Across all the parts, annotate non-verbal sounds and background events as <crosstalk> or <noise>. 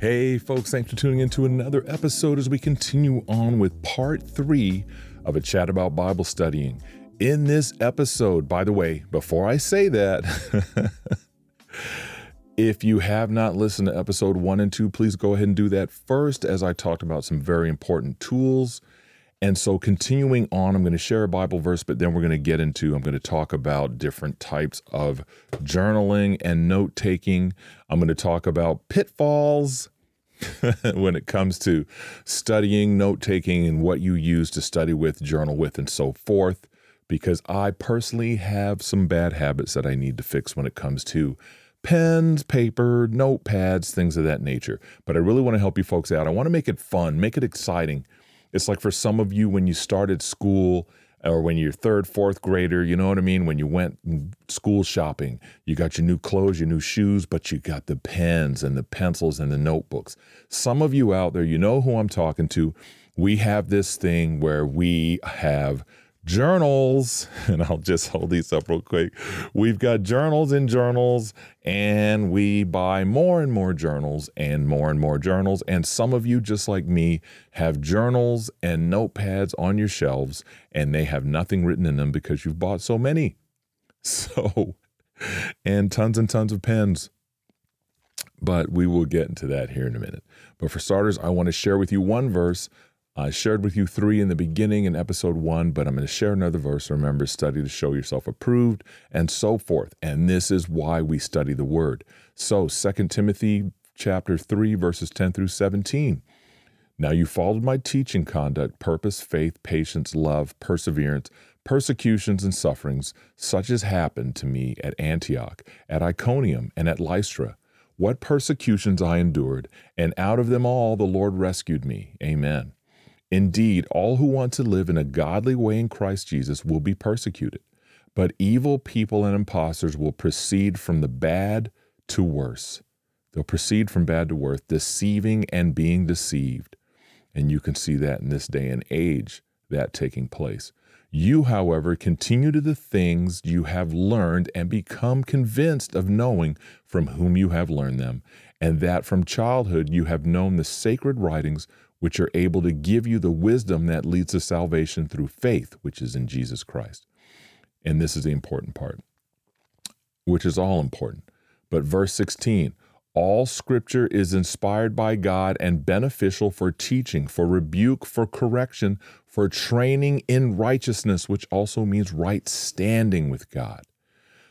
Hey, folks, thanks for tuning in to another episode as we continue on with part three of a chat about Bible studying. In this episode, by the way, before I say that, <laughs> if you have not listened to episode one and two, please go ahead and do that first, as I talked about some very important tools. And so, continuing on, I'm going to share a Bible verse, but then we're going to get into, I'm going to talk about different types of journaling and note taking. I'm going to talk about pitfalls <laughs> when it comes to studying, note taking, and what you use to study with, journal with, and so forth. Because I personally have some bad habits that I need to fix when it comes to pens, paper, notepads, things of that nature. But I really want to help you folks out. I want to make it fun, make it exciting. It's like for some of you when you started school or when you're third, fourth grader, you know what I mean? When you went school shopping, you got your new clothes, your new shoes, but you got the pens and the pencils and the notebooks. Some of you out there, you know who I'm talking to. We have this thing where we have journals, <laughs> and I'll just hold these up real quick. We've got journals and journals, and we buy more and more journals and more and more journals. And some of you, just like me, have journals and notepads on your shelves, and they have nothing written in them because you've bought so many. <laughs> So, and tons and tons of pens. But we will get into that here in a minute. But for starters, I want to share with you one verse I shared with you three in the beginning in episode one, but I'm going to share another verse. Remember, study to show yourself approved and so forth. And this is why we study the word. So, 2 Timothy chapter 3, verses 10 through 17. Now you followed my teaching conduct, purpose, faith, patience, love, perseverance, persecutions, and sufferings, such as happened to me at Antioch, at Iconium, and at Lystra. What persecutions I endured, and out of them all the Lord rescued me. Amen. Indeed, all who want to live in a godly way in Christ Jesus will be persecuted, but evil people and impostors will proceed from the bad to worse. They'll proceed from bad to worse, deceiving and being deceived. And you can see that in this day and age, that taking place. You, however, continue to the things you have learned and become convinced of knowing from whom you have learned them, and that from childhood you have known the sacred writings which are able to give you the wisdom that leads to salvation through faith, which is in Jesus Christ. And this is the important part, which is all important. But verse 16 all scripture is inspired by God and beneficial for teaching, for rebuke, for correction, for training in righteousness, which also means right standing with God,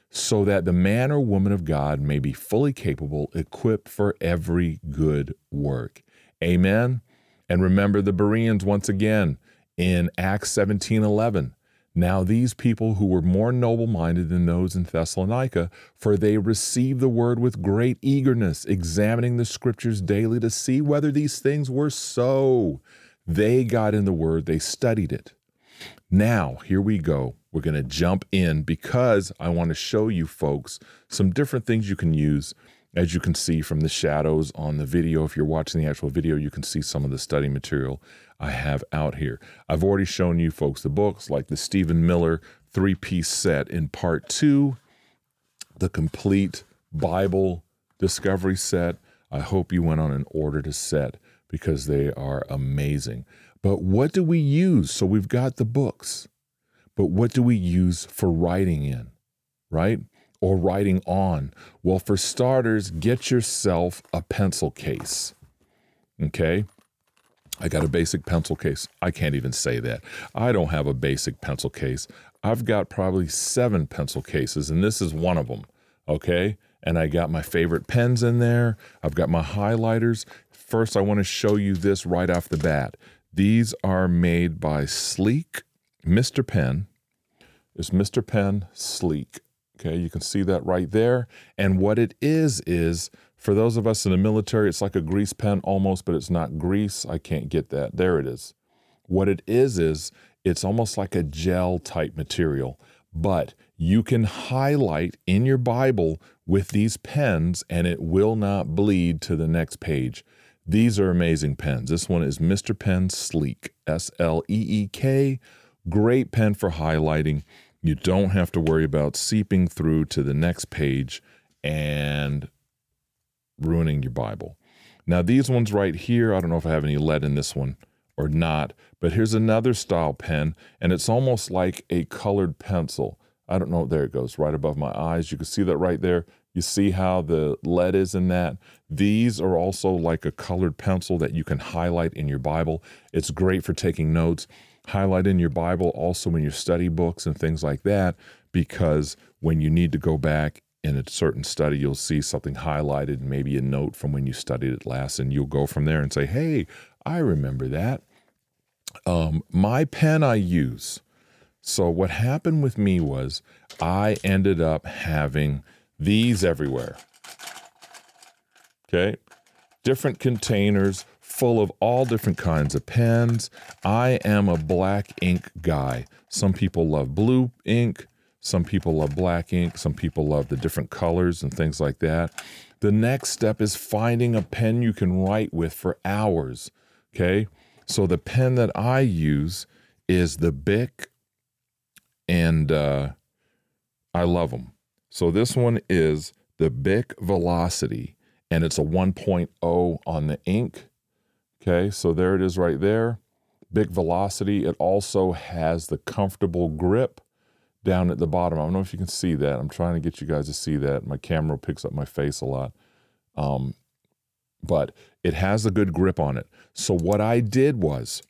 so that the man or woman of God may be fully capable, equipped for every good work. Amen. And remember the Bereans once again in Acts 17 11. Now, these people who were more noble minded than those in Thessalonica, for they received the word with great eagerness, examining the scriptures daily to see whether these things were so. They got in the word, they studied it. Now, here we go. We're going to jump in because I want to show you folks some different things you can use as you can see from the shadows on the video, if you're watching the actual video, you can see some of the study material I have out here. I've already shown you folks the books like the Stephen Miller three piece set in part two, the complete Bible discovery set. I hope you went on an order to set because they are amazing. But what do we use? So we've got the books, but what do we use for writing in, right? Or writing on? Well, for starters, get yourself a pencil case. Okay? I got a basic pencil case. I can't even say that. I don't have a basic pencil case. I've got probably seven pencil cases, and this is one of them. Okay? And I got my favorite pens in there. I've got my highlighters. First, I want to show you this right off the bat. These are made by Sleek Mr. Pen. It's Mr. Pen Sleek. Okay, you can see that right there. And what it is, is For those of us in the military, it's like a grease pen almost, but it's not grease. I can't get that. There it is. What it is, is it's almost like a gel type material, but you can highlight in your Bible with these pens and it will not bleed to the next page. These are amazing pens. This one is Mr. Pen Sleek, S L E E K. Great pen for highlighting. You don't have to worry about seeping through to the next page and ruining your Bible. Now, these ones right here, I don't know if I have any lead in this one or not, but here's another style pen, and it's almost like a colored pencil. I don't know, there it goes, right above my eyes. You can see that right there. You see how the lead is in that? These are also like a colored pencil that you can highlight in your Bible. It's great for taking notes. Highlight in your Bible, also in your study books and things like that, because when you need to go back in a certain study, you'll see something highlighted, maybe a note from when you studied it last, and you'll go from there and say, Hey, I remember that. Um, my pen I use. So, what happened with me was I ended up having these everywhere. Okay. Different containers full of all different kinds of pens. I am a black ink guy. Some people love blue ink. Some people love black ink. Some people love the different colors and things like that. The next step is finding a pen you can write with for hours. Okay. So the pen that I use is the Bic, and uh, I love them. So this one is the Bic Velocity, and it's a 1.0 on the ink. Okay, so there it is right there. Bic Velocity. It also has the comfortable grip down at the bottom. I don't know if you can see that. I'm trying to get you guys to see that. My camera picks up my face a lot. Um, but it has a good grip on it. So what I did was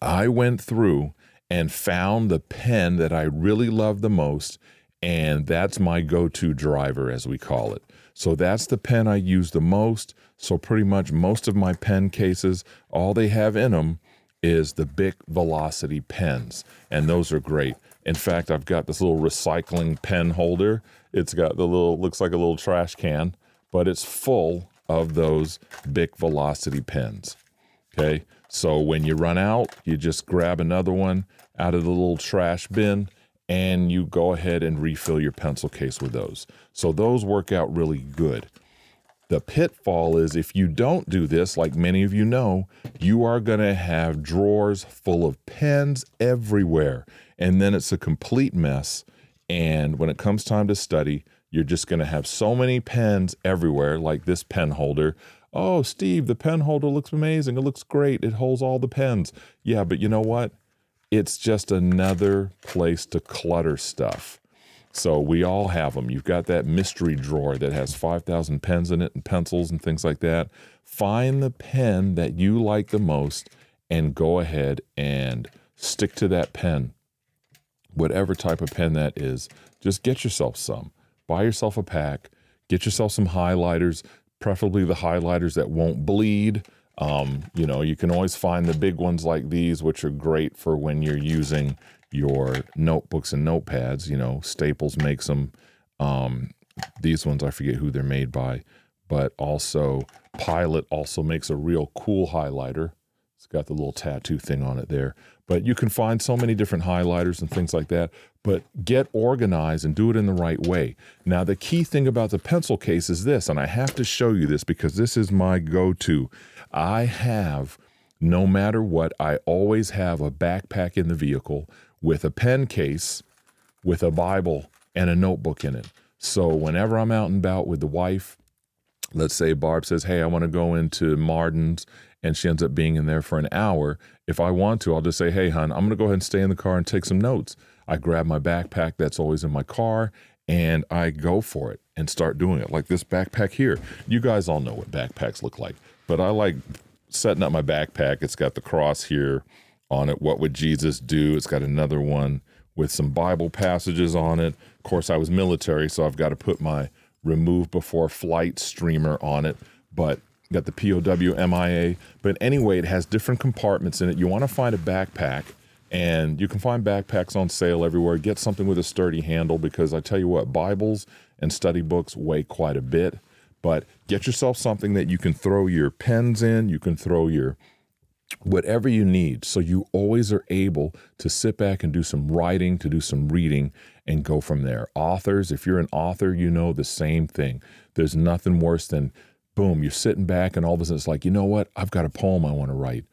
I went through and found the pen that I really love the most and that's my go-to driver as we call it. So that's the pen I use the most. So pretty much most of my pen cases, all they have in them is the Bic Velocity pens, and those are great. In fact, I've got this little recycling pen holder. It's got the little looks like a little trash can, but it's full of those Bic Velocity pens. Okay, so when you run out, you just grab another one out of the little trash bin and you go ahead and refill your pencil case with those. So those work out really good. The pitfall is if you don't do this, like many of you know, you are going to have drawers full of pens everywhere. And then it's a complete mess. And when it comes time to study, you're just going to have so many pens everywhere, like this pen holder. Oh, Steve, the pen holder looks amazing. It looks great. It holds all the pens. Yeah, but you know what? It's just another place to clutter stuff. So we all have them. You've got that mystery drawer that has 5,000 pens in it and pencils and things like that. Find the pen that you like the most and go ahead and stick to that pen. Whatever type of pen that is, just get yourself some. Buy yourself a pack, get yourself some highlighters, preferably the highlighters that won't bleed um, you know, you can always find the big ones like these, which are great for when you're using your notebooks and notepads. You know, Staples makes them. Um, these ones, I forget who they're made by, but also Pilot also makes a real cool highlighter. It's got the little tattoo thing on it there. But you can find so many different highlighters and things like that. But get organized and do it in the right way. Now, the key thing about the pencil case is this, and I have to show you this because this is my go to. I have, no matter what, I always have a backpack in the vehicle with a pen case, with a Bible, and a notebook in it. So whenever I'm out and about with the wife, let's say Barb says, Hey, I want to go into Martin's, and she ends up being in there for an hour. If I want to, I'll just say, Hey, hon, I'm going to go ahead and stay in the car and take some notes. I grab my backpack that's always in my car and I go for it and start doing it. Like this backpack here. You guys all know what backpacks look like. But I like setting up my backpack. It's got the cross here on it. What would Jesus do? It's got another one with some Bible passages on it. Of course, I was military, so I've got to put my remove before flight streamer on it. But got the POW MIA. But anyway, it has different compartments in it. You want to find a backpack, and you can find backpacks on sale everywhere. Get something with a sturdy handle because I tell you what, Bibles and study books weigh quite a bit But get yourself something that you can throw your pens in, you can throw your whatever you need. So you always are able to sit back and do some writing, to do some reading, and go from there. Authors, if you're an author, you know the same thing. There's nothing worse than boom, you're sitting back and all of a sudden it's like, you know what? I've got a poem I want to write.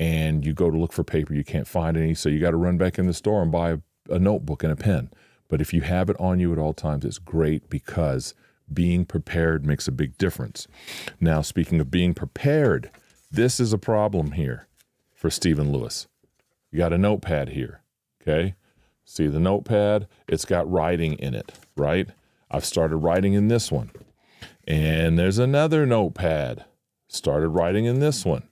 And you go to look for paper, you can't find any. So you got to run back in the store and buy a, a notebook and a pen. But if you have it on you at all times, it's great because being prepared makes a big difference. Now, speaking of being prepared, this is a problem here for Stephen Lewis. You got a notepad here, okay? See the notepad? It's got writing in it, right? I've started writing in this one. And there's another notepad. Started writing in this one.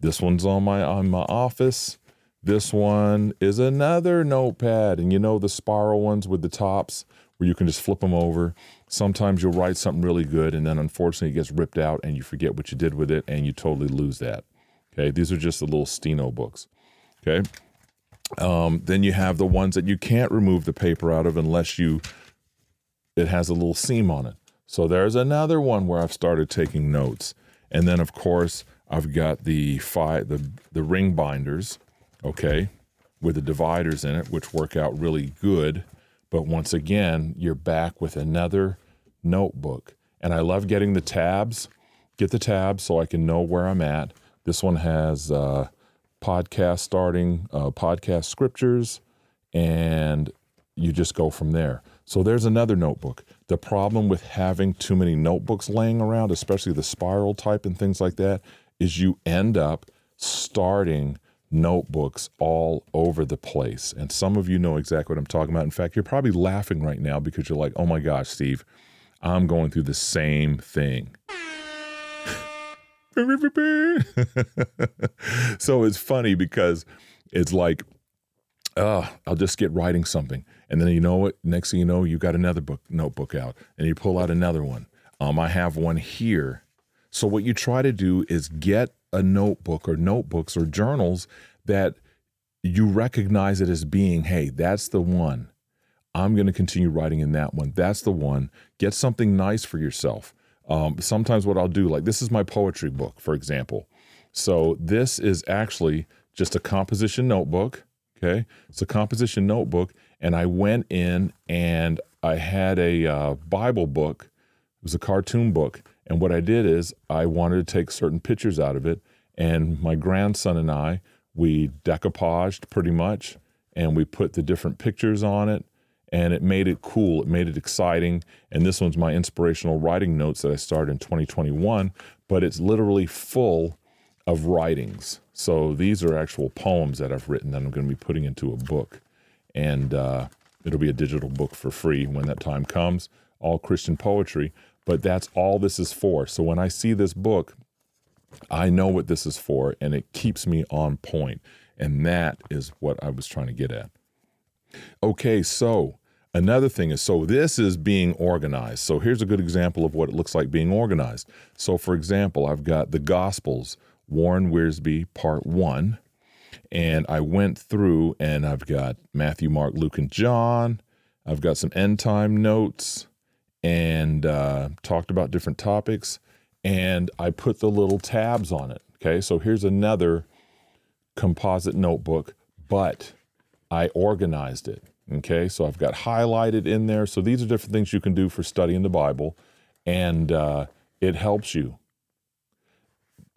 This one's on my on my office. This one is another notepad. And you know the spiral ones with the tops where you can just flip them over. Sometimes you'll write something really good and then unfortunately it gets ripped out and you forget what you did with it and you totally lose that. Okay, these are just the little Steno books. Okay. Um, then you have the ones that you can't remove the paper out of unless you it has a little seam on it. So there's another one where I've started taking notes. And then of course I've got the five the the ring binders, okay, with the dividers in it, which work out really good. But once again, you're back with another notebook. And I love getting the tabs. Get the tabs so I can know where I'm at. This one has uh, podcast starting, uh, podcast scriptures, and you just go from there. So there's another notebook. The problem with having too many notebooks laying around, especially the spiral type and things like that, is you end up starting notebooks all over the place. And some of you know exactly what I'm talking about. In fact, you're probably laughing right now because you're like, oh my gosh, Steve, I'm going through the same thing. <laughs> <laughs> so it's funny because it's like, oh, I'll just get writing something. And then you know what? Next thing you know, you got another book notebook out and you pull out another one. Um, I have one here. So what you try to do is get a notebook or notebooks or journals that you recognize it as being, hey, that's the one. I'm going to continue writing in that one. That's the one. Get something nice for yourself. Um, sometimes what I'll do, like this is my poetry book, for example. So this is actually just a composition notebook. Okay. It's a composition notebook. And I went in and I had a uh, Bible book. It was a cartoon book. And what I did is I wanted to take certain pictures out of it. And my grandson and I, we decoupaged pretty much and we put the different pictures on it and it made it cool. It made it exciting. And this one's my inspirational writing notes that I started in 2021, but it's literally full of writings. So these are actual poems that I've written that I'm going to be putting into a book. And uh, it'll be a digital book for free when that time comes, all Christian poetry. But that's all this is for. So when I see this book, I know what this is for, and it keeps me on point. And that is what I was trying to get at. Okay, so Another thing is so this is being organized. So here's a good example of what it looks like being organized. So, for example, I've got the Gospels, Warren Wiersbe, part one. And I went through and I've got Matthew, Mark, Luke, and John. I've got some end time notes and uh, talked about different topics. And I put the little tabs on it. Okay, so here's another composite notebook, but I organized it. Okay, so I've got highlighted in there. So these are different things you can do for studying the Bible, and uh, it helps you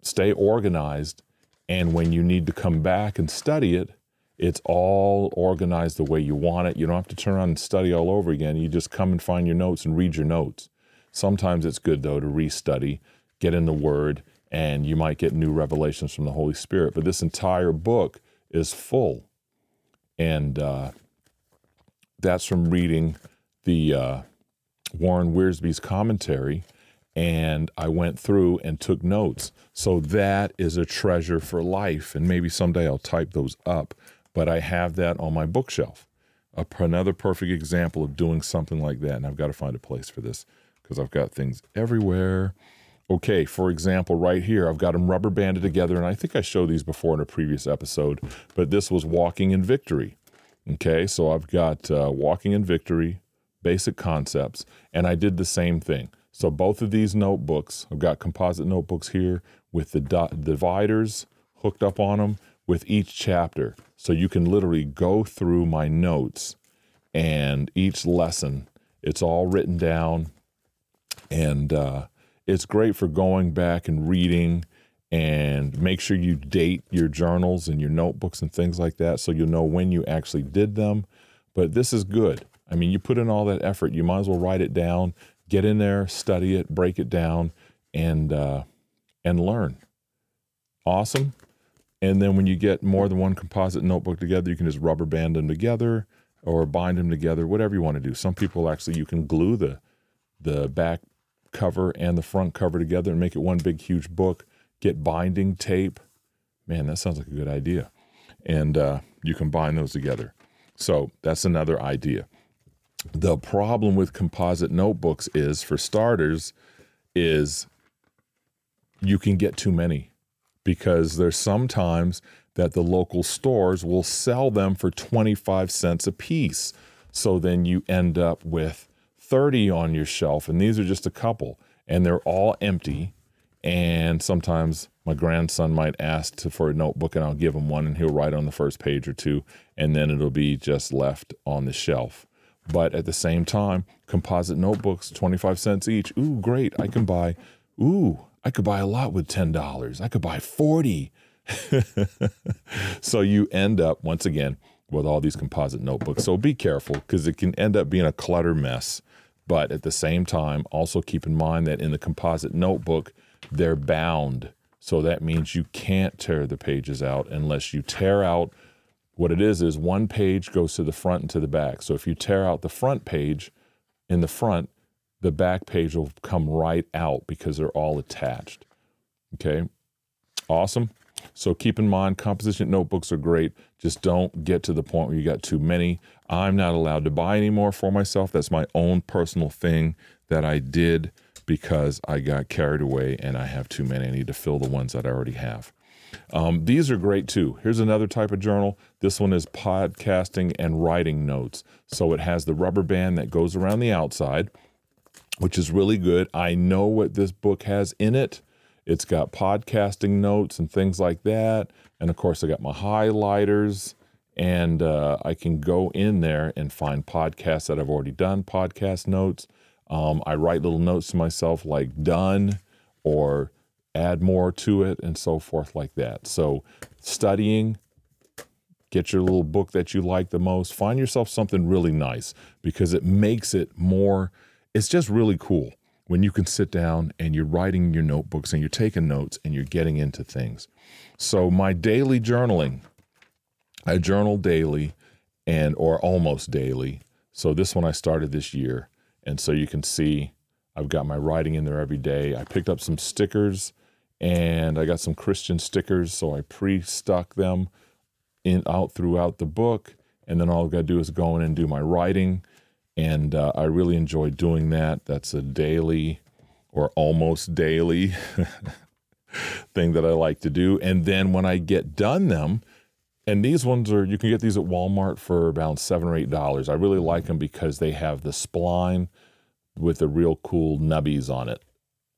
stay organized. And when you need to come back and study it, it's all organized the way you want it. You don't have to turn around and study all over again. You just come and find your notes and read your notes. Sometimes it's good, though, to restudy, get in the Word, and you might get new revelations from the Holy Spirit. But this entire book is full. And uh, that's from reading the uh, Warren Wiersbe's commentary, and I went through and took notes. So that is a treasure for life, and maybe someday I'll type those up. But I have that on my bookshelf. another perfect example of doing something like that, and I've got to find a place for this because I've got things everywhere. Okay, for example, right here, I've got them rubber banded together, and I think I showed these before in a previous episode, but this was Walking in Victory. Okay, so I've got uh, Walking in Victory, basic concepts, and I did the same thing. So both of these notebooks, I've got composite notebooks here with the dividers hooked up on them with each chapter. So you can literally go through my notes and each lesson, it's all written down. And uh, it's great for going back and reading and make sure you date your journals and your notebooks and things like that so you'll know when you actually did them. But this is good. I mean, you put in all that effort, you might as well write it down, get in there, study it, break it down, and uh, and learn. Awesome. And then when you get more than one composite notebook together, you can just rubber band them together or bind them together, whatever you want to do. Some people actually you can glue the the back cover and the front cover together and make it one big huge book. Get binding tape. Man, that sounds like a good idea. And uh, you combine those together. So that's another idea. The problem with composite notebooks is, for starters, is you can get too many because there's sometimes that the local stores will sell them for 25 cents a piece. So then you end up with 30 on your shelf, and these are just a couple, and they're all empty. And sometimes my grandson might ask to, for a notebook, and I'll give him one, and he'll write on the first page or two, and then it'll be just left on the shelf. But at the same time, composite notebooks, 25 cents each. Ooh, great. I can buy, ooh, I could buy a lot with $10. I could buy 40. <laughs> so you end up, once again, with all these composite notebooks. So be careful because it can end up being a clutter mess. But at the same time, also keep in mind that in the composite notebook, they're bound. So that means you can't tear the pages out unless you tear out what it is is one page goes to the front and to the back. So if you tear out the front page in the front, the back page will come right out because they're all attached. Okay, awesome. So keep in mind, composition notebooks are great. Just don't get to the point where you got too many. I'm not allowed to buy any more for myself. That's my own personal thing that I did because I got carried away and I have too many. I need to fill the ones that I already have. Um, these are great too. Here's another type of journal. This one is podcasting and writing notes. So it has the rubber band that goes around the outside which is really good. I know what this book has in it. It's got podcasting notes and things like that. And of course, I got my highlighters, and uh, I can go in there and find podcasts that I've already done, podcast notes. Um, I write little notes to myself like done or add more to it and so forth, like that. So, studying, get your little book that you like the most, find yourself something really nice because it makes it more it's just really cool when you can sit down and you're writing your notebooks and you're taking notes and you're getting into things. So my daily journaling, I journal daily and or almost daily. So this one I started this year. And so you can see I've got my writing in there every day. I picked up some stickers and I got some Christian stickers, so I pre-stuck them in out throughout the book. And then all I've got to do is go in and do my writing and uh, I really enjoy doing that. That's a daily or almost daily <laughs> thing that I like to do. And then when I get done them, and these ones are you can get these at Walmart for about seven or eight dollars. I really like them because they have the spline with the real cool nubbies on it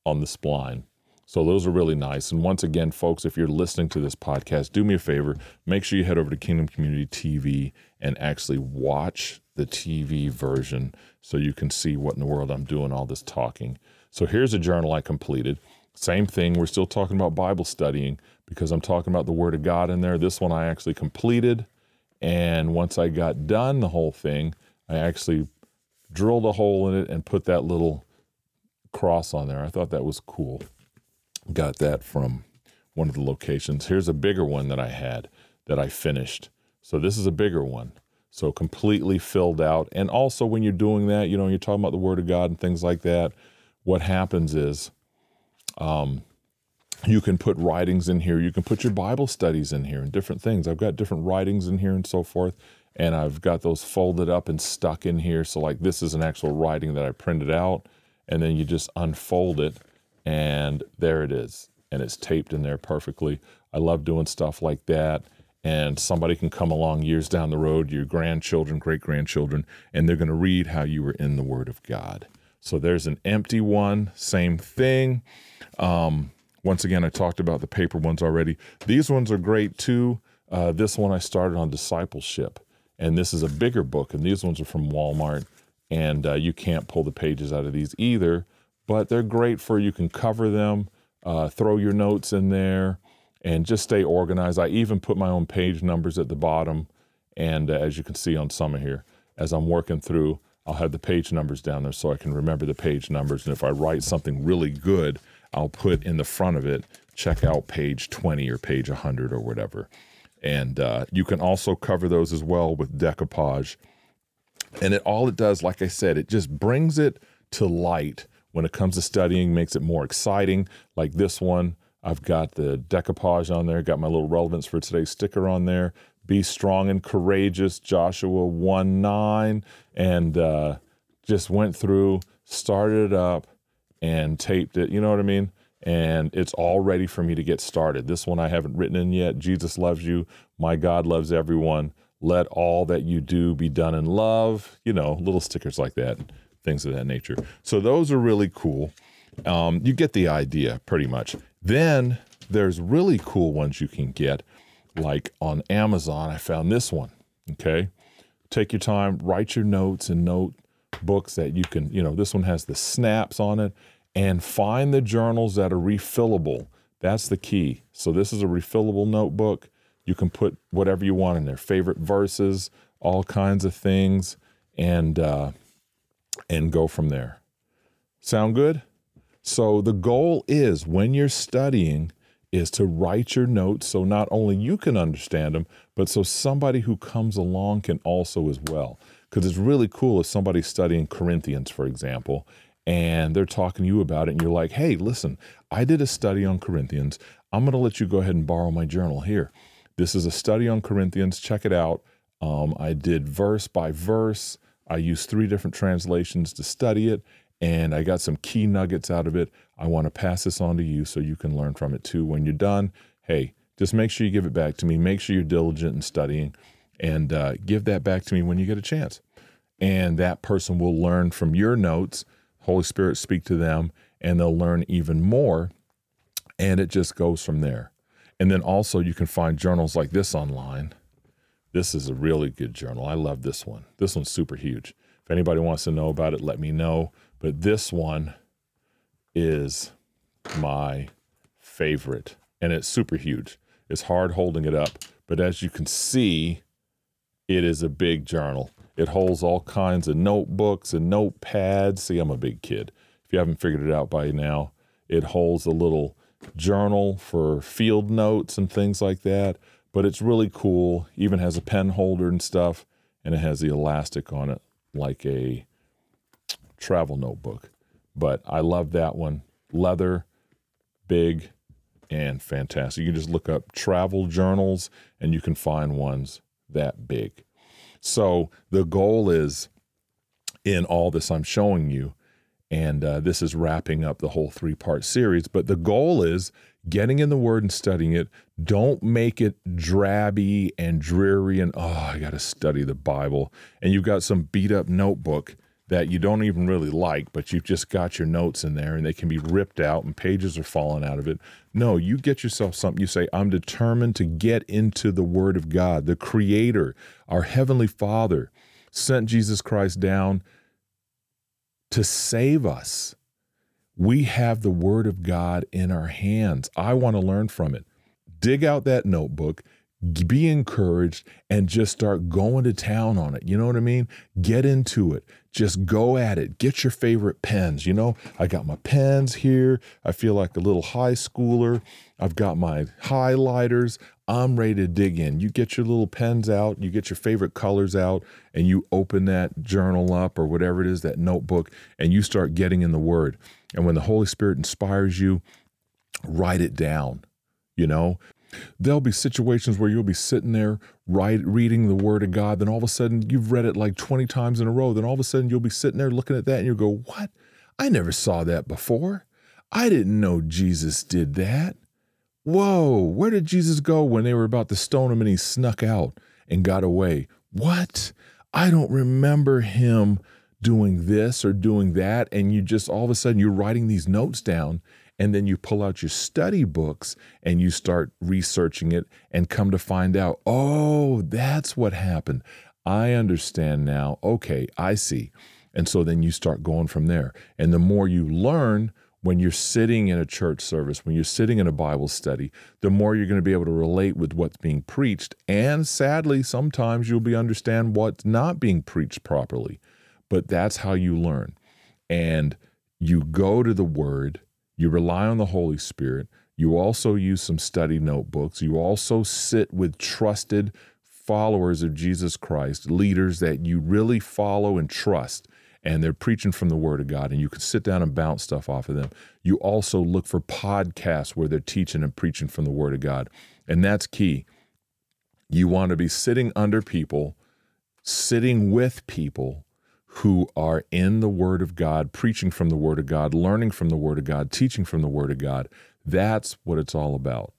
on the spline. So those are really nice. And once again, folks, if you're listening to this podcast, do me a favor, make sure you head over to Kingdom Community TV and actually watch the TV version so you can see what in the world I'm doing all this talking. So here's a journal I completed. Same thing, we're still talking about Bible studying because I'm talking about the Word of God in there. This one I actually completed. And once I got done the whole thing, I actually drilled a hole in it and put that little cross on there. I thought that was cool. Got that from one of the locations. Here's a bigger one that I had that I finished. So this is a bigger one. So completely filled out. And also, when you're doing that, you know, you're talking about the Word of God and things like that. What happens is, um, you can put writings in here. You can put your Bible studies in here and different things. I've got different writings in here and so forth. And I've got those folded up and stuck in here. So, like, this is an actual writing that I printed out. And then you just unfold it, and there it is. And it's taped in there perfectly. I love doing stuff like that and somebody can come along years down the road, your grandchildren, great grandchildren, and they're going to read how you were in the Word of God. So there's an empty one, same thing. Um, once again, I talked about the paper ones already. These ones are great too. Uh, this one I started on discipleship, and this is a bigger book, and these ones are from Walmart, and uh, you can't pull the pages out of these either, but they're great for you can cover them, uh, throw your notes in there, and just stay organized. I even put my own page numbers at the bottom, and uh, as you can see on some of here, as I'm working through, I'll have the page numbers down there so I can remember the page numbers. And if I write something really good, I'll put in the front of it, check out page 20 or page 100 or whatever. And uh, you can also cover those as well with decoupage. And it all it does, like I said, it just brings it to light when it comes to studying, makes it more exciting. Like this one, I've got the decoupage on there, got my little relevance for today sticker on there. Be strong and courageous, Joshua 1 9, and uh, just went through, started it up, and taped it. You know what I mean? And it's all ready for me to get started. This one I haven't written in yet. Jesus loves you. My God loves everyone. Let all that you do be done in love. You know, little stickers like that, things of that nature. So those are really cool. Um, you get the idea pretty much. Then there's really cool ones you can get like on Amazon, I found this one. Okay. Take your time, write your notes and note books that you can, you know, this one has the snaps on it and find the journals that are refillable. That's the key. So this is a refillable notebook. You can put whatever you want in there, favorite verses, all kinds of things, and uh, and go from there. Sound good? So the goal is when you're studying, is to write your notes so not only you can understand them, but so somebody who comes along can also as well. Because it's really cool if somebody's studying Corinthians, for example, and they're talking to you about it, and you're like, hey, listen, I did a study on Corinthians. I'm going to let you go ahead and borrow my journal here. This is a study on Corinthians. Check it out. Um, I did verse by verse. I used three different translations to study it, and I got some key nuggets out of it. I want to pass this on to you so you can learn from it too. When you're done, hey, just make sure you give it back to me. Make sure you're diligent in studying and uh, give that back to me when you get a chance. And that person will learn from your notes. Holy Spirit speak to them and they'll learn even more. And it just goes from there. And then also, you can find journals like this online. This is a really good journal. I love this one. This one's super huge. If anybody wants to know about it, let me know. But this one is my favorite, and it's super huge. It's hard holding it up, but as you can see, it is a big journal. It holds all kinds of notebooks and notepads. See, I'm a big kid. If you haven't figured it out by now, it holds a little journal for field notes and things like that. But it's really cool. Even has a pen holder and stuff, and it has the elastic on it like a travel notebook. But I love that one. Leather, big, and fantastic. You can just look up travel journals and you can find ones that big. So the goal is in all this I'm showing you, and uh, this is wrapping up the whole three part series, but the goal is getting in the Word and studying it. Don't make it drabby and dreary and, oh, I got to study the Bible. And you've got some beat up notebook that you don't even really like, but you've just got your notes in there and they can be ripped out and pages are falling out of it. No, you get yourself something. You say, I'm determined to get into the Word of God. The Creator, our Heavenly Father, sent Jesus Christ down to save us. We have the Word of God in our hands. I want to learn from it. Dig out that notebook be encouraged and just start going to town on it. You know what I mean? Get into it. Just go at it. Get your favorite pens. You know, I got my pens here. I feel like a little high schooler. I've got my highlighters. I'm ready to dig in. You get your little pens out, you get your favorite colors out, and you open that journal up or whatever it is, that notebook, and you start getting in the Word. And when the Holy Spirit inspires you, write it down. You know, There'll be situations where you'll be sitting there right, reading the Word of God, then all of a sudden you've read it like 20 times in a row. Then all of a sudden you'll be sitting there looking at that and you'll go, What? I never saw that before. I didn't know Jesus did that. Whoa, where did Jesus go when they were about to stone him and he snuck out and got away? What? I don't remember him doing this or doing that. And you just all of a sudden you're writing these notes down and then you pull out your study books and you start researching it and come to find out, oh, that's what happened. I understand now. Okay, I see. And so then you start going from there. And the more you learn, when you're sitting in a church service, when you're sitting in a Bible study, the more you're going to be able to relate with what's being preached. And sadly, sometimes you'll be understand what's not being preached properly. But that's how you learn. And you go to the word, you rely on the Holy Spirit. You also use some study notebooks. You also sit with trusted followers of Jesus Christ, leaders that you really follow and trust and they're preaching from the Word of God, and you can sit down and bounce stuff off of them. You also look for podcasts where they're teaching and preaching from the Word of God, and that's key. You want to be sitting under people, sitting with people who are in the Word of God, preaching from the Word of God, learning from the Word of God, teaching from the Word of God. That's what it's all about.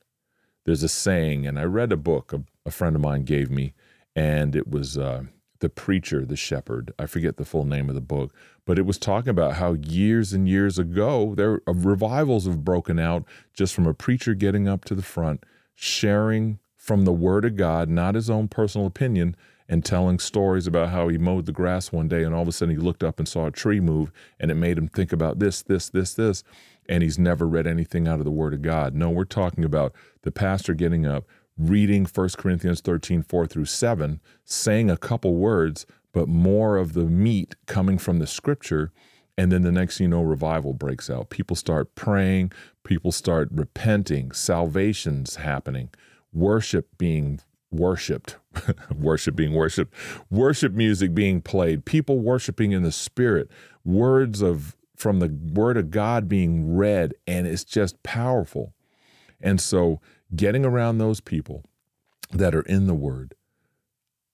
There's a saying, and I read a book a, a friend of mine gave me, and it was. Uh, the Preacher, The Shepherd. I forget the full name of the book, but it was talking about how years and years ago, there uh, revivals have broken out just from a preacher getting up to the front, sharing from the Word of God, not his own personal opinion, and telling stories about how he mowed the grass one day and all of a sudden he looked up and saw a tree move and it made him think about this, this, this, this. And he's never read anything out of the Word of God. No, we're talking about the pastor getting up, reading 1 Corinthians 13, 4 through 7, saying a couple words, but more of the meat coming from the scripture. And then the next you know, revival breaks out. People start praying, people start repenting, salvation's happening, worship being worshiped, <laughs> worship being worshiped, worship music being played, people worshiping in the spirit, words of from the word of God being read, and it's just powerful. And so getting around those people that are in the Word,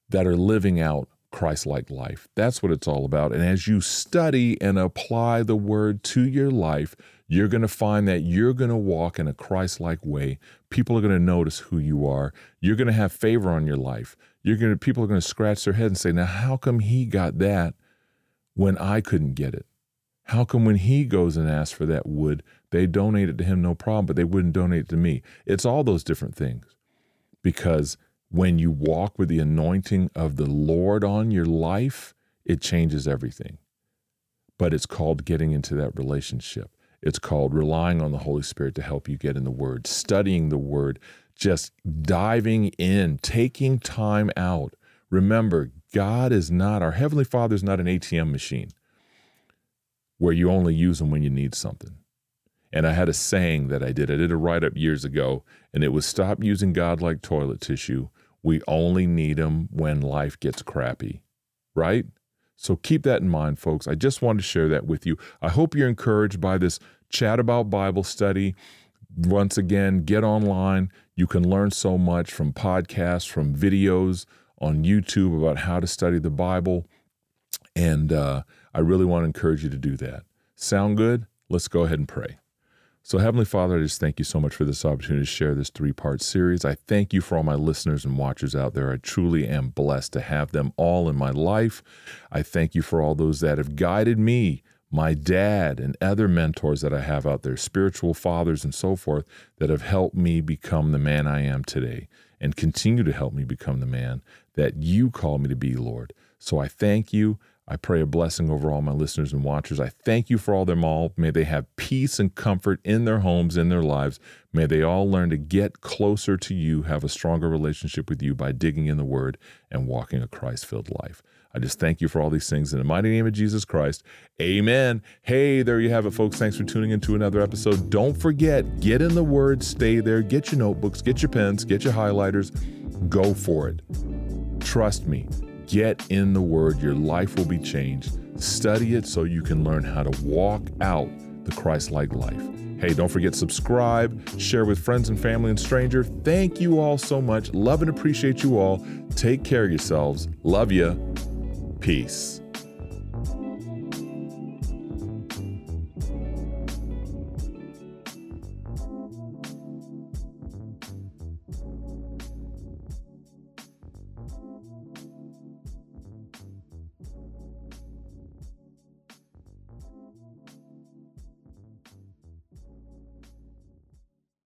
that are living out Christ like life. That's what it's all about. And as you study and apply the Word to your life, you're going to find that you're going to walk in a Christ like way. People are going to notice who you are. You're going to have favor on your life. You're going to, people are going to scratch their head and say, Now, how come he got that when I couldn't get it? How come when he goes and asks for that wood, they donate it to him, no problem, but they wouldn't donate to me? It's all those different things. Because when you walk with the anointing of the Lord on your life, it changes everything. But it's called getting into that relationship. It's called relying on the Holy Spirit to help you get in the Word, studying the Word, just diving in, taking time out. Remember, God is not, our Heavenly Father is not an ATM machine where you only use them when you need something. And I had a saying that I did. I did a write up years ago, and it was stop using God like toilet tissue. We only need them when life gets crappy, right? So keep that in mind, folks. I just wanted to share that with you. I hope you're encouraged by this chat about Bible study. Once again, get online. You can learn so much from podcasts, from videos on YouTube about how to study the Bible. And uh, I really want to encourage you to do that. Sound good? Let's go ahead and pray. So, Heavenly Father, I just thank you so much for this opportunity to share this three part series. I thank you for all my listeners and watchers out there. I truly am blessed to have them all in my life. I thank you for all those that have guided me, my dad, and other mentors that I have out there, spiritual fathers and so forth, that have helped me become the man I am today and continue to help me become the man that you call me to be, Lord. So, I thank you. I pray a blessing over all my listeners and watchers. I thank you for all them all. May they have peace and comfort in their homes, in their lives. May they all learn to get closer to you, have a stronger relationship with you by digging in the Word and walking a Christ filled life. I just thank you for all these things in the mighty name of Jesus Christ. Amen. Hey, there you have it, folks. Thanks for tuning into another episode. Don't forget, get in the Word, stay there, get your notebooks, get your pens, get your highlighters, go for it. Trust me Get in the Word, your life will be changed. Study it so you can learn how to walk out the Christ like life. Hey, don't forget subscribe, share with friends and family and stranger. Thank you all so much. Love and appreciate you all. Take care of yourselves. Love you. Peace.